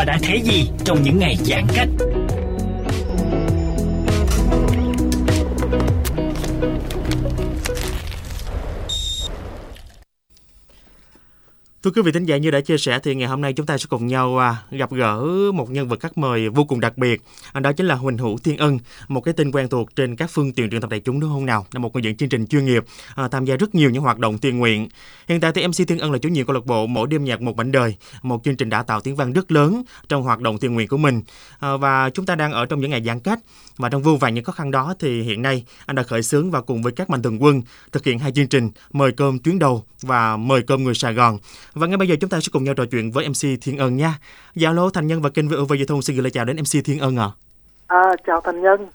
Và đã thấy gì trong những ngày giãn cách? Thưa quý vị thính giả như đã chia sẻ thì ngày hôm nay chúng ta sẽ cùng nhau à, gặp gỡ một nhân vật khách mời vô cùng đặc biệt. À, đó chính là Huỳnh Hữu Thiên Ân, một cái tên quen thuộc trên các phương tiện truyền thông đại chúng đúng không nào? Là một người dẫn chương trình chuyên nghiệp, à, tham gia rất nhiều những hoạt động thiện nguyện. Hiện tại thì MC Thiên Ân là chủ nhiệm câu lạc bộ Mỗi đêm nhạc một mảnh đời, một chương trình đã tạo tiếng vang rất lớn trong hoạt động thiện nguyện của mình. Và chúng ta đang ở trong những ngày giãn cách và trong vô vàn những khó khăn đó thì hiện nay anh đã khởi xướng và cùng với các mạnh thường quân thực hiện hai chương trình mời cơm tuyến đầu và mời cơm người Sài Gòn. Và ngay bây giờ chúng ta sẽ cùng nhau trò chuyện với MC Thiên Ân nha. Dạ lô Thành Nhân và kênh VOV Giao thông xin gửi lời chào đến MC Thiên Ân ạ. À, chào Thành Nhân.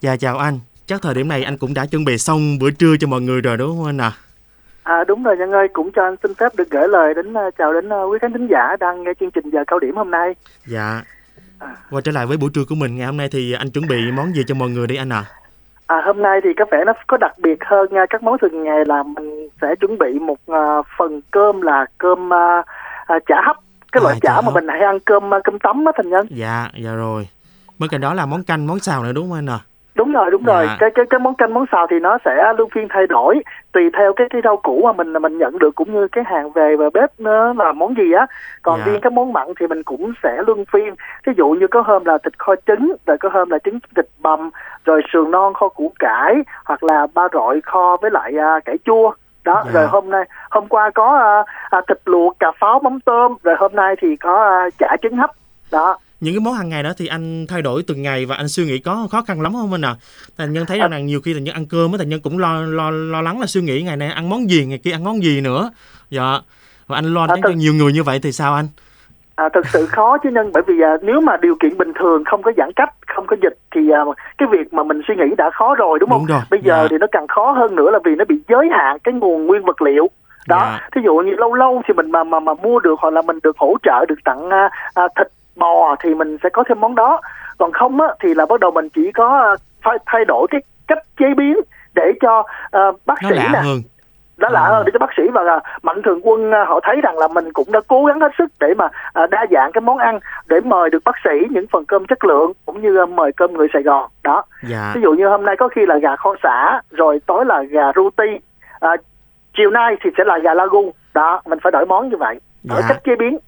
Dạ chào anh. Chắc thời điểm này anh cũng đã chuẩn bị xong bữa trưa cho mọi người rồi đúng không anh ạ? À, đúng rồi Nhân ơi, cũng cho anh xin phép được gửi lời đến uh, chào đến uh, quý khán thính giả đang nghe chương trình giờ cao điểm hôm nay. Dạ. Quay trở lại với buổi trưa của mình ngày hôm nay thì anh chuẩn bị món gì cho mọi người đi anh ạ? À, hôm nay thì có vẻ nó có đặc biệt hơn uh, các món thường ngày là mình sẽ chuẩn bị một uh, phần cơm là cơm uh, uh, chả hấp. Cái À, loại chả chả mà mình hay ăn cơm uh, cơm tấm á Thành Nhân. Dạ, dạ rồi. Bên cạnh đó là món canh, món xào nữa đúng không anh ạ? Đúng rồi, đúng rồi. Dạ. Cái cái cái món canh món xào thì nó sẽ luân phiên thay đổi tùy theo cái cái rau củ mà mình mình nhận được cũng như cái hàng về và bếp nó là món gì á. Còn Dạ. riêng cái món mặn thì mình cũng sẽ luân phiên. Ví dụ như có hôm là thịt kho trứng, rồi có hôm là trứng thịt bằm, rồi sườn non kho củ cải hoặc là ba rọi kho với lại à, cải chua. Đó, Dạ. rồi hôm nay hôm qua có à, à, thịt luộc, cà pháo, mắm tôm, rồi hôm nay thì có à, chả trứng hấp. Đó. Những cái món hàng ngày đó thì anh thay đổi từng ngày và anh suy nghĩ có khó khăn lắm không anh ạ? Thành nhân thấy rằng là nhiều khi thành nhân ăn cơm á thành nhân cũng lo lo lo lắng là suy nghĩ ngày nay ăn món gì, ngày kia ăn món gì nữa. Dạ. Và anh lo À, lắng cho nhiều người như vậy thì sao anh? À, thực sự khó chứ nhân bởi vì à, nếu mà điều kiện bình thường không có giãn cách không có dịch thì à, cái việc mà mình suy nghĩ đã khó rồi đúng không Đúng rồi, bây giờ dạ. thì nó càng khó hơn nữa là vì nó bị giới hạn cái nguồn nguyên vật liệu đó Dạ. thí dụ như lâu lâu thì mình mà mà mà mua được hoặc là mình được hỗ trợ được tặng à, à, thịt bò thì mình sẽ có thêm món đó còn không á thì là bắt đầu mình chỉ có à, phải thay đổi cái cách chế biến để cho à, bác Nó sĩ lạ nè hơn. Đó lạ À. hơn để cho bác sĩ và à, mạnh thường quân à, họ thấy rằng là mình cũng đã cố gắng hết sức để mà à, đa dạng cái món ăn để mời được bác sĩ những phần cơm chất lượng cũng như mời cơm người Sài Gòn đó Dạ. ví dụ như hôm nay có khi là gà kho xả rồi tối là gà ruti à, chiều nay thì sẽ là gà lagu đó mình phải đổi món như vậy đổi Dạ. cách chế biến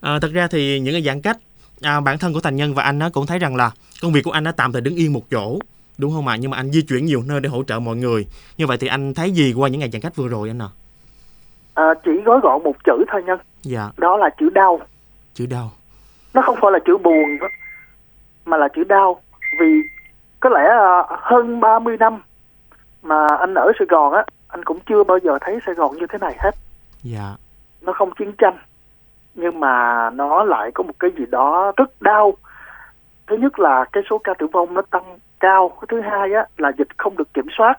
À, thật ra thì những cái giãn cách à, bản thân của thành nhân và anh á cũng thấy rằng là công việc của anh đã tạm thời đứng yên một chỗ đúng không ạ? Nhưng mà anh di chuyển nhiều nơi để hỗ trợ mọi người. Như vậy thì anh thấy gì qua những ngày giãn cách vừa rồi anh ạ? À, chỉ gói gọn một chữ thôi nhân dạ. Đó là chữ đau. Chữ đau. Nó không phải là chữ buồn mà là chữ đau. Vì có lẽ à, hơn 30 năm mà anh ở Sài Gòn á anh cũng chưa bao giờ thấy Sài Gòn như thế này hết. Dạ. Nó không chiến tranh nhưng mà nó lại có một cái gì đó rất đau. Thứ nhất là cái số ca tử vong nó tăng cao. Cái thứ hai á là dịch không được kiểm soát.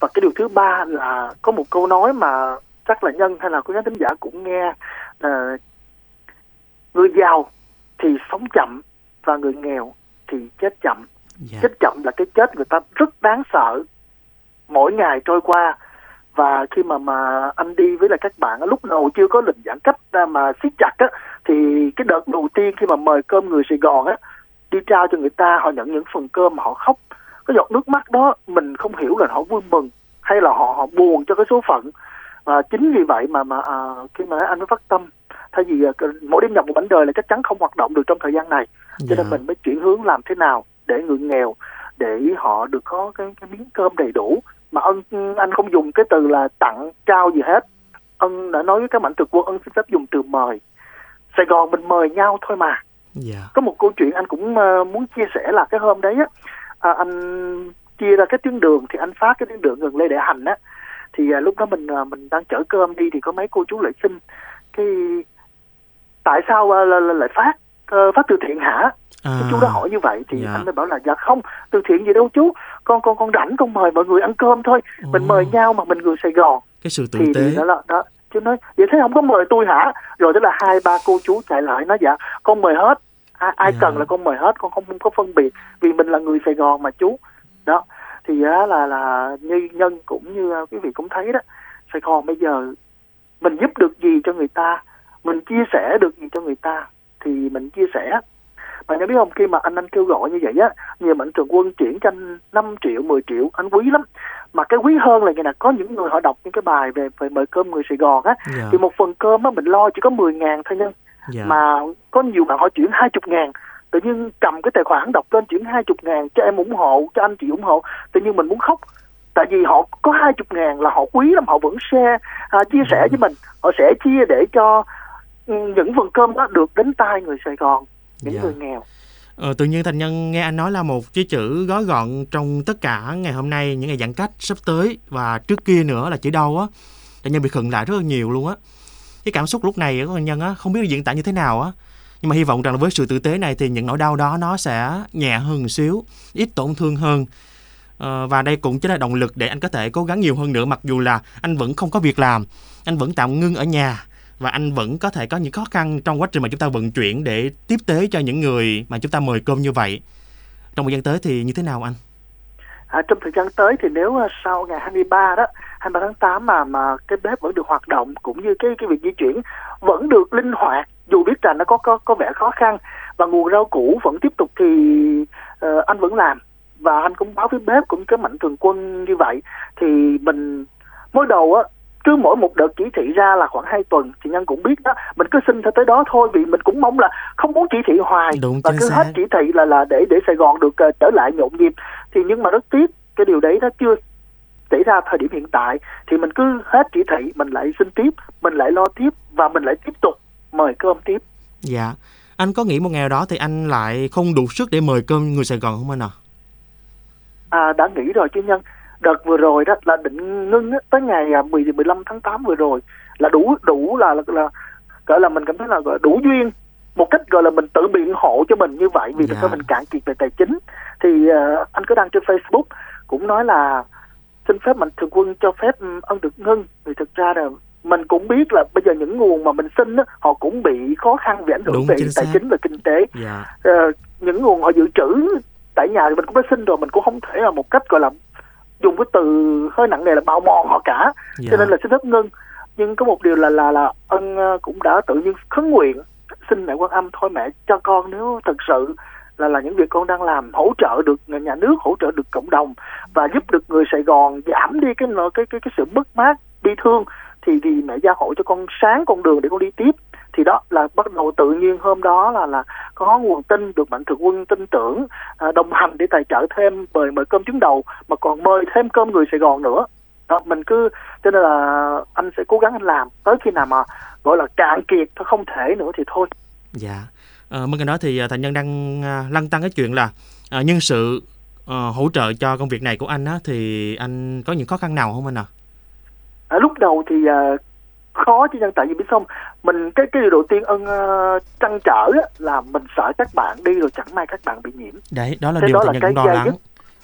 Và cái điều thứ ba là có một câu nói mà chắc là nhân hay là quý khán thính giả cũng nghe là người giàu thì sống chậm và người nghèo thì chết chậm. Dạ. Chết chậm là cái chết người ta rất đáng sợ mỗi ngày trôi qua. Và khi mà mà anh đi với lại các bạn lúc đầu chưa có lịch giãn cách mà siết chặt á thì cái đợt đầu tiên khi mà mời cơm người Sài Gòn á đi trao cho người ta họ nhận những phần cơm mà họ khóc. Cái giọt nước mắt đó mình không hiểu là họ vui mừng hay là họ họ buồn cho cái số phận. Và chính vì vậy mà mà à, khi mà anh mới phát tâm. Thay vì à, mỗi đêm nhập một bánh đời là chắc chắn không hoạt động được trong thời gian này. Cho nên Dạ. mình mới chuyển hướng làm thế nào để người nghèo để họ được có cái, cái miếng cơm đầy đủ. Mà ân anh không dùng cái từ là tặng trao gì hết. Ân đã nói với các mạnh thường quân ân xin phép dùng từ mời. Sài Gòn mình mời nhau thôi mà Dạ. có một câu chuyện anh cũng ờ, muốn chia sẻ là cái hôm đấy á à, anh chia ra cái tuyến đường thì anh phát cái tuyến đường gần Lê Đại Hành á thì à, lúc đó mình à, mình đang chở cơm đi thì có mấy cô chú lại xin cái tại sao à, là, là, lại phát ờ, phát từ thiện hả À, cái chú đó hỏi như vậy thì dạ. anh mới bảo là dạ không từ thiện gì đâu chú con con con rảnh con mời mọi người ăn cơm thôi mình Ồ. mời nhau mà mình người Sài Gòn cái sự tử thì, tế. thì đó là đó chú nói vậy thế không có mời tôi hả? Rồi tức là hai ba cô chú chạy lại nói dạ con mời hết. Ai, ai Dạ. cần là con mời hết con không có phân biệt. Vì mình là người Sài Gòn mà chú. Đó. Thì á, là là như nhân cũng như à, quý vị cũng thấy đó Sài Gòn bây giờ mình giúp được gì cho người ta? Mình chia sẻ được gì cho người ta? Thì mình chia sẻ. Mà nhớ biết không khi mà anh anh kêu gọi như vậy á nhiều mạnh thường quân chuyển cho anh 5 triệu 10 triệu anh quý lắm mà cái quý hơn là như là có những người họ đọc những cái bài về về mời cơm người Sài Gòn á Dạ. thì một phần cơm á mình lo chỉ có 10 ngàn thôi nhân Dạ. mà có nhiều bạn họ chuyển 20 ngàn tự nhiên cầm cái tài khoản đọc lên chuyển 20 ngàn cho em ủng hộ cho anh chị ủng hộ tự nhiên mình muốn khóc tại vì họ có 20 ngàn là họ quý lắm họ vẫn share à, chia sẻ với mình họ sẽ chia để cho ừ, những phần cơm đó được đến tay người Sài Gòn những Dạ. người nghèo Ờ, tự nhiên thành nhân nghe anh nói là một cái chữ gói gọn trong tất cả ngày hôm nay những ngày giãn cách sắp tới và trước kia nữa là chữ đau á. Thành nhân bị khựng lại rất là nhiều luôn á. Cái cảm xúc lúc này của thành nhân á không biết diễn tả như thế nào á. Nhưng mà hy vọng rằng là với sự tử tế này thì những nỗi đau đó nó sẽ nhẹ hơn một xíu ít tổn thương hơn. Ờ, và đây cũng chính là động lực để anh có thể cố gắng nhiều hơn nữa mặc dù là anh vẫn không có việc làm anh vẫn tạm ngưng ở nhà và anh vẫn có thể có những khó khăn trong quá trình mà chúng ta vận chuyển để tiếp tế cho những người mà chúng ta mời cơm như vậy. Trong thời gian tới thì như thế nào anh? à, trong thời gian tới thì nếu à, sau ngày 23 đó 23 tháng 8 mà mà cái bếp vẫn được hoạt động cũng như cái cái việc di chuyển vẫn được linh hoạt dù biết rằng nó có có có vẻ khó khăn và nguồn rau củ vẫn tiếp tục thì uh, anh vẫn làm và anh cũng báo với bếp cũng cái mạnh thường quân như vậy thì mình mới đầu á cứ mỗi một đợt chỉ thị ra là khoảng 2 tuần thì nhân cũng biết đó mình cứ xin theo tới đó thôi vì mình cũng mong là không muốn chỉ thị hoài Đúng, và cứ xác. hết chỉ thị là là để để Sài Gòn được ờ, trở lại nhộn nhịp thì nhưng mà rất tiếc cái điều đấy nó chưa xảy ra thời điểm hiện tại thì mình cứ hết chỉ thị mình lại xin tiếp mình lại lo tiếp và mình lại tiếp tục mời cơm tiếp Dạ. Anh có nghĩ một ngày đó thì anh lại không đủ sức để mời cơm người Sài Gòn không anh à? à, đã nghĩ rồi chứ nhân đợt vừa rồi đó là định ngưng á, tới ngày à, 10 15 tháng 8 vừa rồi là đủ đủ là là, là gọi là mình cảm thấy là gọi đủ duyên một cách gọi là mình tự biện hộ cho mình như vậy vì Dạ. thực ra mình cạn kiệt về tài chính thì à, anh có đăng trên Facebook cũng nói là xin phép mạnh thường quân cho phép ừ, ân được ngưng vì thực ra là mình cũng biết là bây giờ những nguồn mà mình xin á, họ cũng bị khó khăn vì ảnh hưởng Đúng, về tài xác. chính và kinh tế Dạ. Ờ, những nguồn họ dự trữ tại nhà thì mình cũng đã xin rồi mình cũng không thể là một cách gọi là dùng cái từ hơi nặng nề là bào mòn họ cả. Dạ. cho nên là xin phép ngưng. Nhưng có một điều là là là ân ờ, cũng đã tự nhiên khấn nguyện xin mẹ quan âm thôi mẹ cho con nếu thật sự là là những việc con đang làm hỗ trợ được nhà nước hỗ trợ được cộng đồng và giúp được người Sài Gòn giảm đi cái cái cái cái sự mất mát bi thương thì thì mẹ gia hộ cho con sáng con đường để con đi tiếp thì đó là bắt đầu tự nhiên hôm đó là là có nguồn tin được mạnh thường quân tin tưởng à, đồng hành để tài trợ thêm mời mời cơm trứng đầu mà còn mời thêm cơm người Sài Gòn nữa đó mình cứ cho nên là anh sẽ cố gắng anh làm tới khi nào mà gọi là cạn kiệt thôi không thể nữa thì thôi Dạ. Ờ, bên cạnh đó thì à, thành nhân đang à, lăn tăng cái chuyện là à, nhân sự ờ, hỗ trợ cho công việc này của anh á thì anh có những khó khăn nào không anh à? à, lúc đầu thì à, khó chứ nhân tại vì biết không mình cái cái điều đầu tiên ân uh, trăn trở là mình sợ các bạn đi rồi chẳng may các bạn bị nhiễm Đấy, đó là Cái điều đó là cái lo lắng. dứt.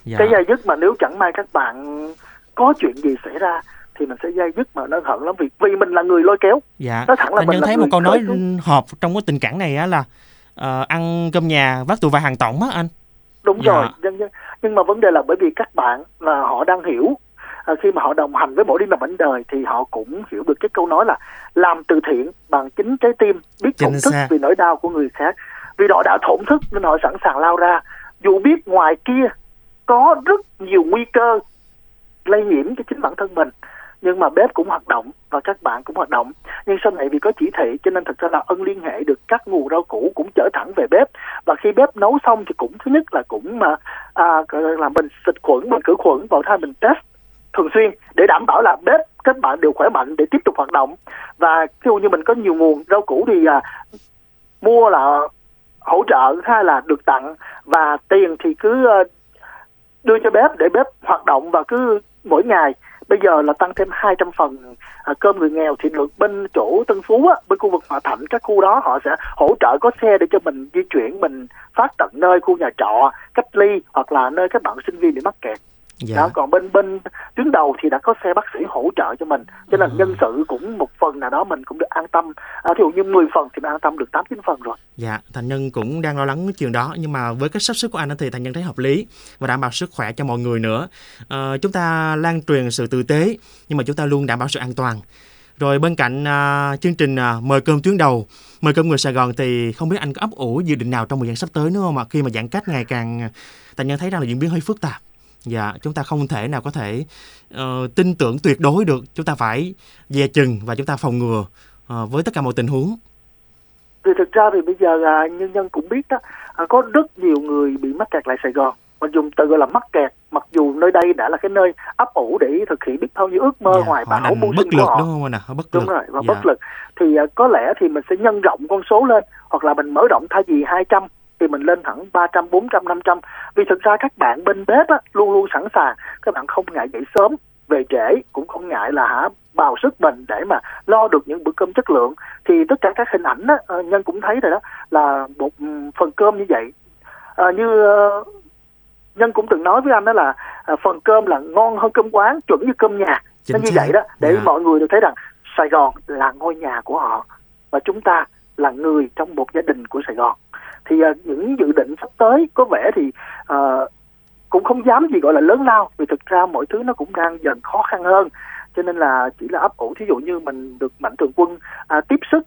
Dạ. cái dây dứt mà nếu chẳng may các bạn có chuyện gì xảy ra thì mình sẽ dây dứt mà nó hận lắm vì vì mình là người lôi kéo Dạ. nói thẳng là Thành mình nhân thấy một câu nói hợp trong cái tình cảnh này á là ờ, ăn cơm nhà vác tù và hàng tổng á anh. đúng Dạ. rồi nhưng nhưng mà vấn đề là bởi vì các bạn là họ đang hiểu à, khi mà họ đồng hành với mỗi đêm làm ảnh đời thì họ cũng hiểu được cái câu nói là làm từ thiện bằng chính trái tim biết thổn thức vì nỗi đau của người khác. Vì họ đã thổn thức nên họ sẵn sàng lao ra. Dù biết ngoài kia có rất nhiều nguy cơ lây nhiễm cho chính bản thân mình nhưng mà bếp cũng hoạt động và các bạn cũng hoạt động. Nhưng sau này vì có chỉ thị cho nên thật ra là ân liên hệ được các nguồn rau củ cũng chở thẳng về bếp. Và khi bếp nấu xong thì cũng thứ nhất là cũng mà à, là mình xịt khuẩn mình khử khuẩn vào thay mình test thường xuyên để đảm bảo là bếp các bạn đều khỏe mạnh để tiếp tục hoạt động. Và ví dụ như mình có nhiều nguồn rau củ thì à, mua là hỗ trợ hay là được tặng. Và tiền thì cứ ờ, đưa cho bếp để bếp hoạt động và cứ mỗi ngày. Bây giờ là tăng thêm 200 phần à, cơm người nghèo thì được bên chỗ Tân Phú á, bên khu vực Hòa Thạnh các khu đó họ sẽ hỗ trợ có xe để cho mình di chuyển mình phát tận nơi khu nhà trọ cách ly hoặc là nơi các bạn sinh viên bị mắc kẹt. Dạ. Đó, còn bên bên tuyến đầu thì đã có xe bác sĩ hỗ trợ cho mình. Cho nên à. nhân sự cũng một phần nào đó mình cũng được an tâm. À, ví dụ như 10 phần thì mình an tâm được 8 9 phần rồi. Dạ thành nhân cũng đang lo lắng cái chuyện đó. Nhưng mà với cách sắp xếp của anh thì thành nhân thấy hợp lý và đảm bảo sức khỏe cho mọi người nữa. À, chúng ta lan truyền sự tử tế nhưng mà chúng ta luôn đảm bảo sự an toàn. Rồi bên cạnh uh, chương trình uh, mời cơm tuyến đầu, mời cơm người Sài Gòn thì không biết anh có ấp ủ dự định nào trong thời gian sắp tới nữa không mà khi mà giãn cách ngày càng thành nhân thấy rằng là diễn biến hơi phức tạp. Dạ, chúng ta không thể nào có thể uh, tin tưởng tuyệt đối được. Chúng ta phải dè chừng và chúng ta phòng ngừa uh, với tất cả mọi tình huống. Thì thực ra thì bây giờ là nhân dân cũng biết đó, uh, có rất nhiều người bị mắc kẹt lại Sài Gòn. Mình dùng từ gọi là mắc kẹt, mặc dù nơi đây đã là cái nơi ấp ủ để thực hiện biết bao nhiêu ước mơ dạ, hoài bão mưu sinh của họ. Đúng không ạ? Bất đúng rồi, và dạ. bất lực. Thì uh, có lẽ thì mình sẽ nhân rộng con số lên hoặc là mình mở rộng thay vì 200 thì mình lên hẳn 300, 400, 500 vì thực ra các bạn bên bếp á, luôn luôn sẵn sàng. Các bạn không ngại dậy sớm về trễ cũng không ngại là hả bào sức mình để mà lo được những bữa cơm chất lượng. Thì tất cả các hình ảnh á, ờ, nhân cũng thấy rồi đó là một phần cơm như vậy. À, như ờ, nhân cũng từng nói với anh đó là à, phần cơm là ngon hơn cơm quán chuẩn như cơm nhà. Nó như vậy đó để yeah. Dạ. mọi người được thấy rằng Sài Gòn là ngôi nhà của họ và chúng ta là người trong một gia đình của Sài Gòn thì uh, những dự định sắp tới có vẻ thì uh, cũng không dám gì gọi là lớn lao vì thực ra mọi thứ nó cũng đang dần khó khăn hơn. Cho nên là chỉ là ấp ủ thí dụ như mình được mạnh thường quân à, tiếp sức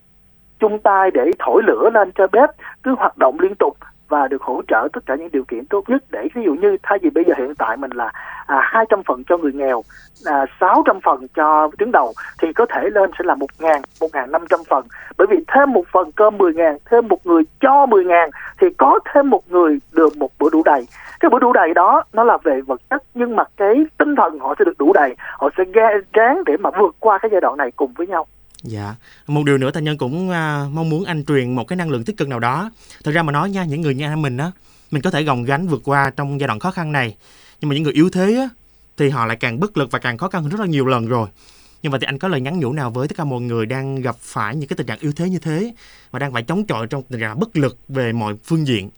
chung tay để thổi lửa lên cho bếp cứ hoạt động liên tục và được hỗ trợ tất cả những điều kiện tốt nhất để ví dụ như thay vì bây giờ hiện tại mình là à, 200 phần cho người nghèo à, 600 phần cho tuyến đầu thì có thể lên sẽ là 1 ngàn, 1 ngàn 500 phần. Bởi vì thêm một phần cơm 10 ngàn thêm một người cho 10 ngàn thì có thêm một người được một bữa đủ đầy. Cái bữa đủ đầy đó nó là về vật chất nhưng mà cái tinh thần họ sẽ được đủ đầy. Họ sẽ ráng để mà vượt qua cái giai đoạn này cùng với nhau. Dạ, một điều nữa Thành Nhân cũng à, mong muốn anh truyền một cái năng lượng tích cực nào đó. Thật ra mà nói nha, những người như anh mình á, mình có thể gồng gánh vượt qua trong giai đoạn khó khăn này. Nhưng mà những người yếu thế á, thì họ lại càng bất lực và càng khó khăn hơn rất là nhiều lần rồi. Nhưng mà thì anh có lời nhắn nhủ nào với tất cả mọi người đang gặp phải những cái tình trạng yếu thế như thế và đang phải chống chọi trong tình trạng bất lực về mọi phương diện?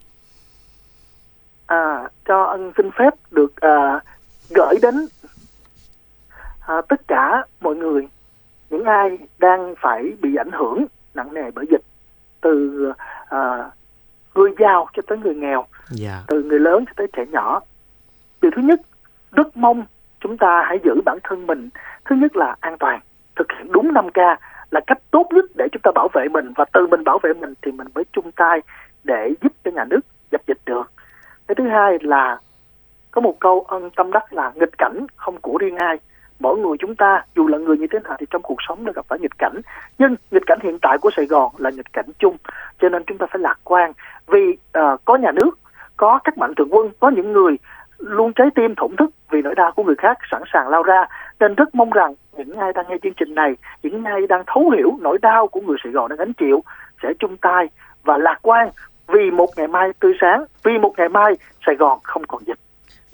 À, cho anh xin phép được à, gửi đến à, tất cả mọi người những ai đang phải bị ảnh hưởng nặng nề bởi dịch từ à, người giàu cho tới người nghèo yeah. Dạ. từ người lớn cho tới trẻ nhỏ điều thứ nhất rất mong chúng ta hãy giữ bản thân mình. Thứ nhất là an toàn thực hiện đúng 5 k là cách tốt nhất để chúng ta bảo vệ mình. Và từ mình bảo vệ mình thì mình mới chung tay để giúp cho nhà nước dập dịch được. Cái thứ hai là có một câu ân tâm đắc là nghịch cảnh không của riêng ai. Mỗi người chúng ta dù là người như thế nào thì trong cuộc sống đã gặp phải nghịch cảnh. Nhưng nghịch cảnh hiện tại của Sài Gòn là nghịch cảnh chung cho nên chúng ta phải lạc quan. Vì uh, có nhà nước có các mạnh thường quân có những người luôn trái tim thổn thức vì nỗi đau của người khác sẵn sàng lao ra. Nên rất mong rằng những ai đang nghe chương trình này, những ai đang thấu hiểu nỗi đau của người Sài Gòn đang gánh chịu sẽ chung tay và lạc quan vì một ngày mai tươi sáng, vì một ngày mai Sài Gòn không còn dịch.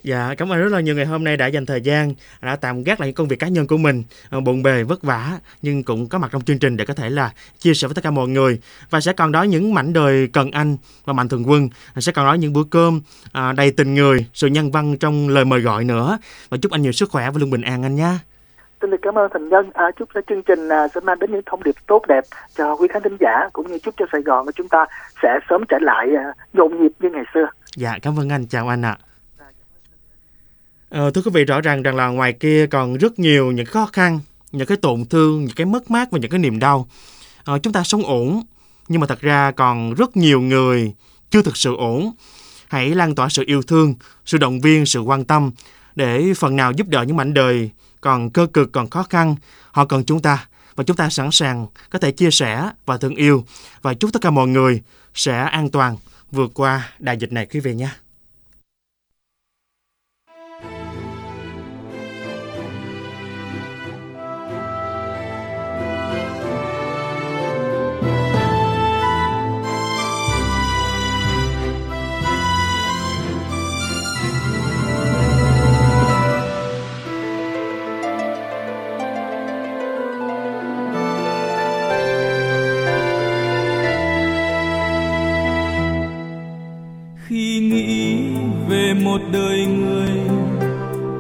Dạ, cảm ơn rất là nhiều ngày hôm nay đã dành thời gian, đã tạm gác lại những công việc cá nhân của mình, ờ, bộn bề, vất vả, nhưng cũng có mặt trong chương trình để có thể là chia sẻ với tất cả mọi người. Và sẽ còn đó những mảnh đời cần anh và mạnh thường quân, sẽ còn đó những bữa cơm à, đầy tình người, sự nhân văn trong lời mời gọi nữa. Và chúc anh nhiều sức khỏe và luôn bình an anh nha. Xin được cảm ơn Thành Nhân. À, chúc cho chương trình à, sẽ mang đến những thông điệp tốt đẹp cho quý khán thính giả cũng như chúc cho Sài Gòn của chúng ta sẽ sớm trở lại à, nhộn nhịp như ngày xưa. Dạ, cảm ơn anh. Chào anh ạ. À. Ờ, thưa quý vị rõ ràng rằng là ngoài kia còn rất nhiều những khó khăn, những cái tổn thương, những cái mất mát và những cái niềm đau. Ờ, chúng ta sống ổn, nhưng mà thật ra còn rất nhiều người chưa thực sự ổn. Hãy lan tỏa sự yêu thương, sự động viên, sự quan tâm để phần nào giúp đỡ những mảnh đời còn cơ cực, còn khó khăn. Họ cần chúng ta và chúng ta sẵn sàng có thể chia sẻ và thương yêu và chúc tất cả mọi người sẽ an toàn vượt qua đại dịch này quý vị nhé.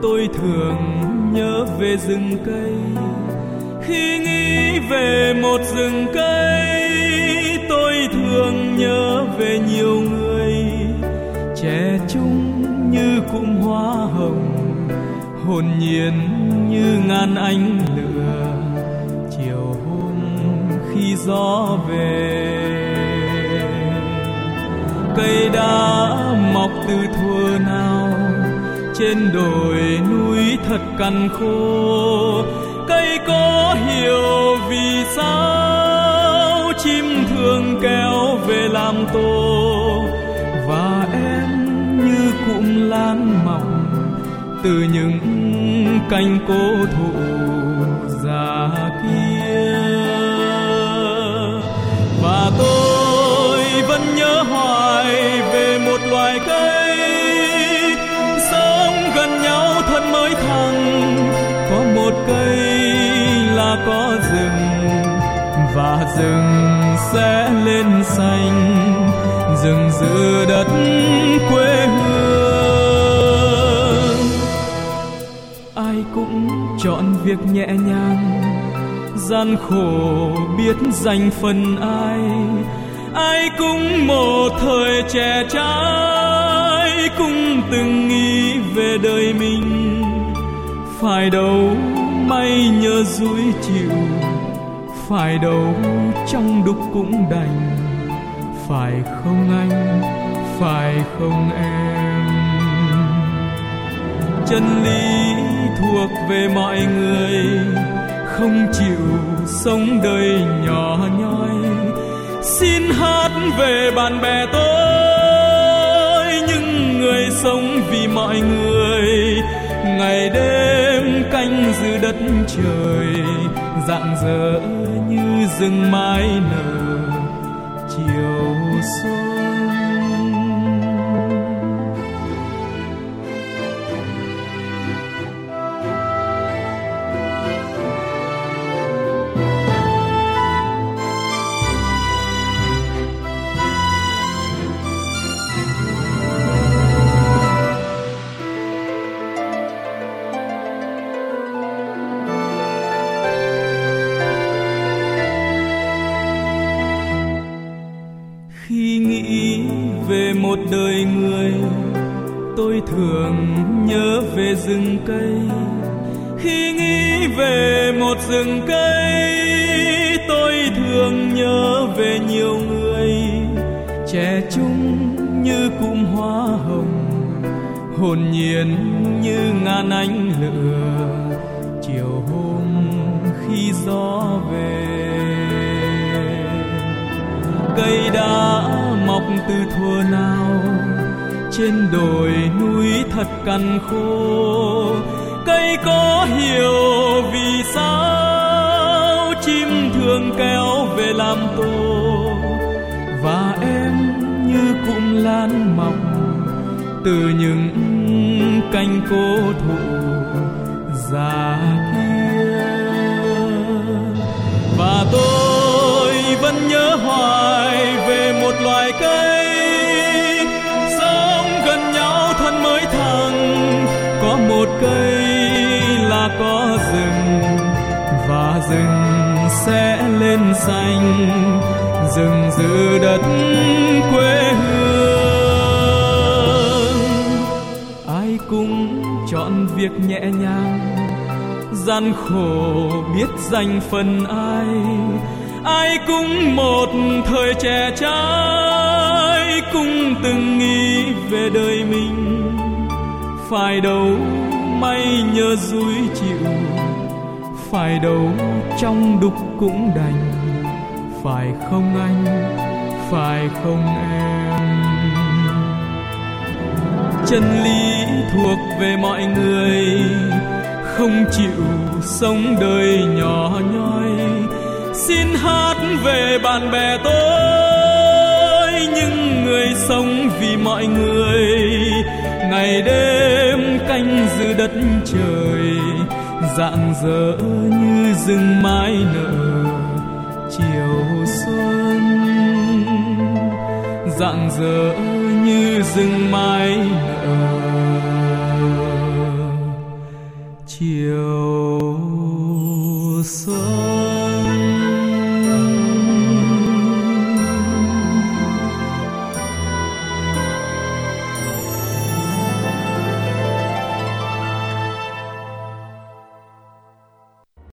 Tôi thường nhớ về rừng cây. Khi nghĩ về một rừng cây, tôi thường nhớ về nhiều người. Trẻ trung như cụm hoa hồng, hồn nhiên như ngàn ánh lửa. Chiều hôm khi gió về, cây đã mọc từ thuở trên đồi núi thật cằn khô. Cây có hiểu vì sao chim thường kéo về làm tổ. Và em như cụm lan mỏng từ những cành cố thụ già kia. Và tôi vẫn nhớ hoài về một loài cây có rừng và rừng sẽ lên xanh. Rừng giữa đất quê hương. Ai cũng chọn việc nhẹ nhàng. Gian khổ biết dành phần ai. Ai cũng một thời trẻ trai cũng từng nghĩ về đời mình. Phải đâu may nhớ dối chịu, phải đâu trong đục cũng đành. Phải không anh? Phải không em? Chân lý thuộc về mọi người, không chịu sống đời nhỏ nhoi. Xin hát về bạn bè tôi, những người sống vì mọi người. Ngày đêm giữa đất trời rạng rỡ như rừng mai nở chiều xuân khi nghĩ về một đời người. Tôi thường nhớ về rừng cây. Khi nghĩ về một rừng cây, tôi thường nhớ về nhiều người. Trẻ trung như cụm hoa hồng, hồn nhiên như ngàn ánh lửa. Chiều hôm khi gió về cây đã mọc từ thuở nào. Trên đồi núi thật cằn khô, cây có hiểu vì sao chim thường kéo về làm tổ. Và em như cụm lan mọc từ những cành cô thụ, già kia cây là có rừng và rừng sẽ lên xanh. Rừng giữ đất quê hương. Ai cũng chọn việc nhẹ nhàng. Gian khổ biết dành phần ai. Ai cũng một thời trẻ trai, cũng từng nghĩ về đời mình. Phải đâu may nhờ dối chịu, phải đâu trong đục cũng đành. Phải không anh? Phải không em? Chân lý thuộc về mọi người, không chịu sống đời nhỏ nhoi. Xin hát về bạn bè tôi, những người sống vì mọi người. Ngày đêm anh giữ đất trời rạng rỡ như rừng mai nở, chiều xuân. Rạng rỡ như rừng mai nở, chiều